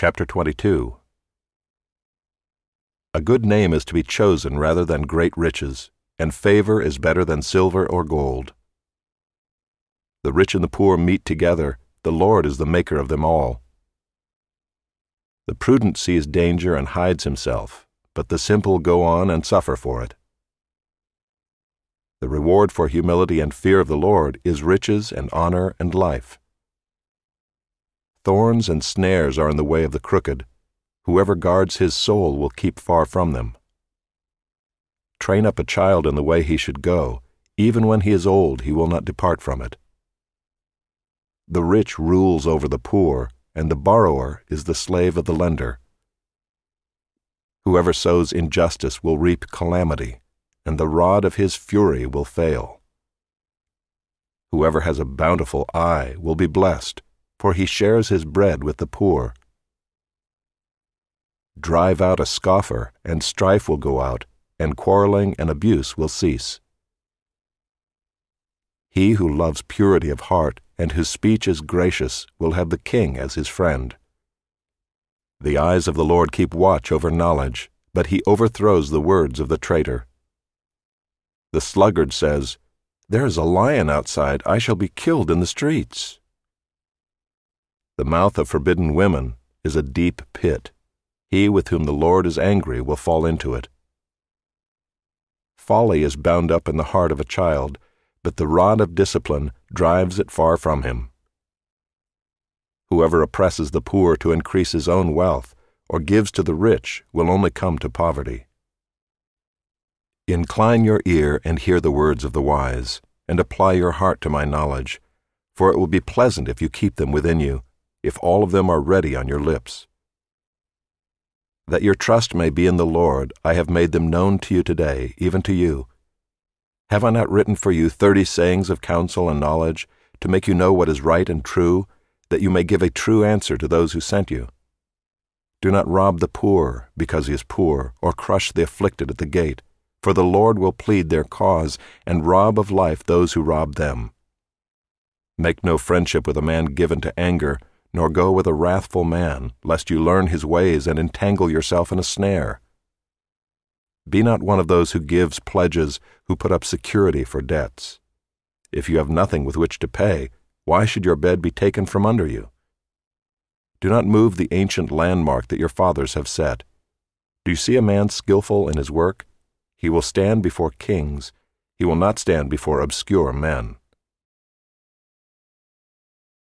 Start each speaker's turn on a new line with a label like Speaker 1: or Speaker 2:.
Speaker 1: Chapter 22 A good name is to be chosen rather than great riches, and favor is better than silver or gold. The rich and the poor meet together, the Lord is the maker of them all. The prudent sees danger and hides himself, but the simple go on and suffer for it. The reward for humility and fear of the Lord is riches and honor and life. Thorns and snares are in the way of the crooked. Whoever guards his soul will keep far from them. Train up a child in the way he should go. Even when he is old, he will not depart from it. The rich rules over the poor, and the borrower is the slave of the lender. Whoever sows injustice will reap calamity, and the rod of his fury will fail. Whoever has a bountiful eye will be blessed, for he shares his bread with the poor. Drive out a scoffer, and strife will go out, and quarreling and abuse will cease. He who loves purity of heart and whose speech is gracious will have the king as his friend. The eyes of the Lord keep watch over knowledge, but he overthrows the words of the traitor. The sluggard says, There is a lion outside, I shall be killed in the streets. The mouth of forbidden women is a deep pit. He with whom the Lord is angry will fall into it. Folly is bound up in the heart of a child, but the rod of discipline drives it far from him. Whoever oppresses the poor to increase his own wealth, or gives to the rich, will only come to poverty. Incline your ear and hear the words of the wise, and apply your heart to my knowledge, for it will be pleasant if you keep them within you, if all of them are ready on your lips. That your trust may be in the Lord, I have made them known to you today, even to you. Have I not written for you thirty sayings of counsel and knowledge, to make you know what is right and true, that you may give a true answer to those who sent you? Do not rob the poor because he is poor, or crush the afflicted at the gate for the Lord will plead their cause and rob of life those who rob them. Make no friendship with a man given to anger, nor go with a wrathful man, lest you learn his ways and entangle yourself in a snare. Be not one of those who gives pledges, who put up security for debts. If you have nothing with which to pay, why should your bed be taken from under you? Do not move the ancient landmark that your fathers have set. Do you see a man skilful in his work? He will stand before kings. He will not stand before obscure men.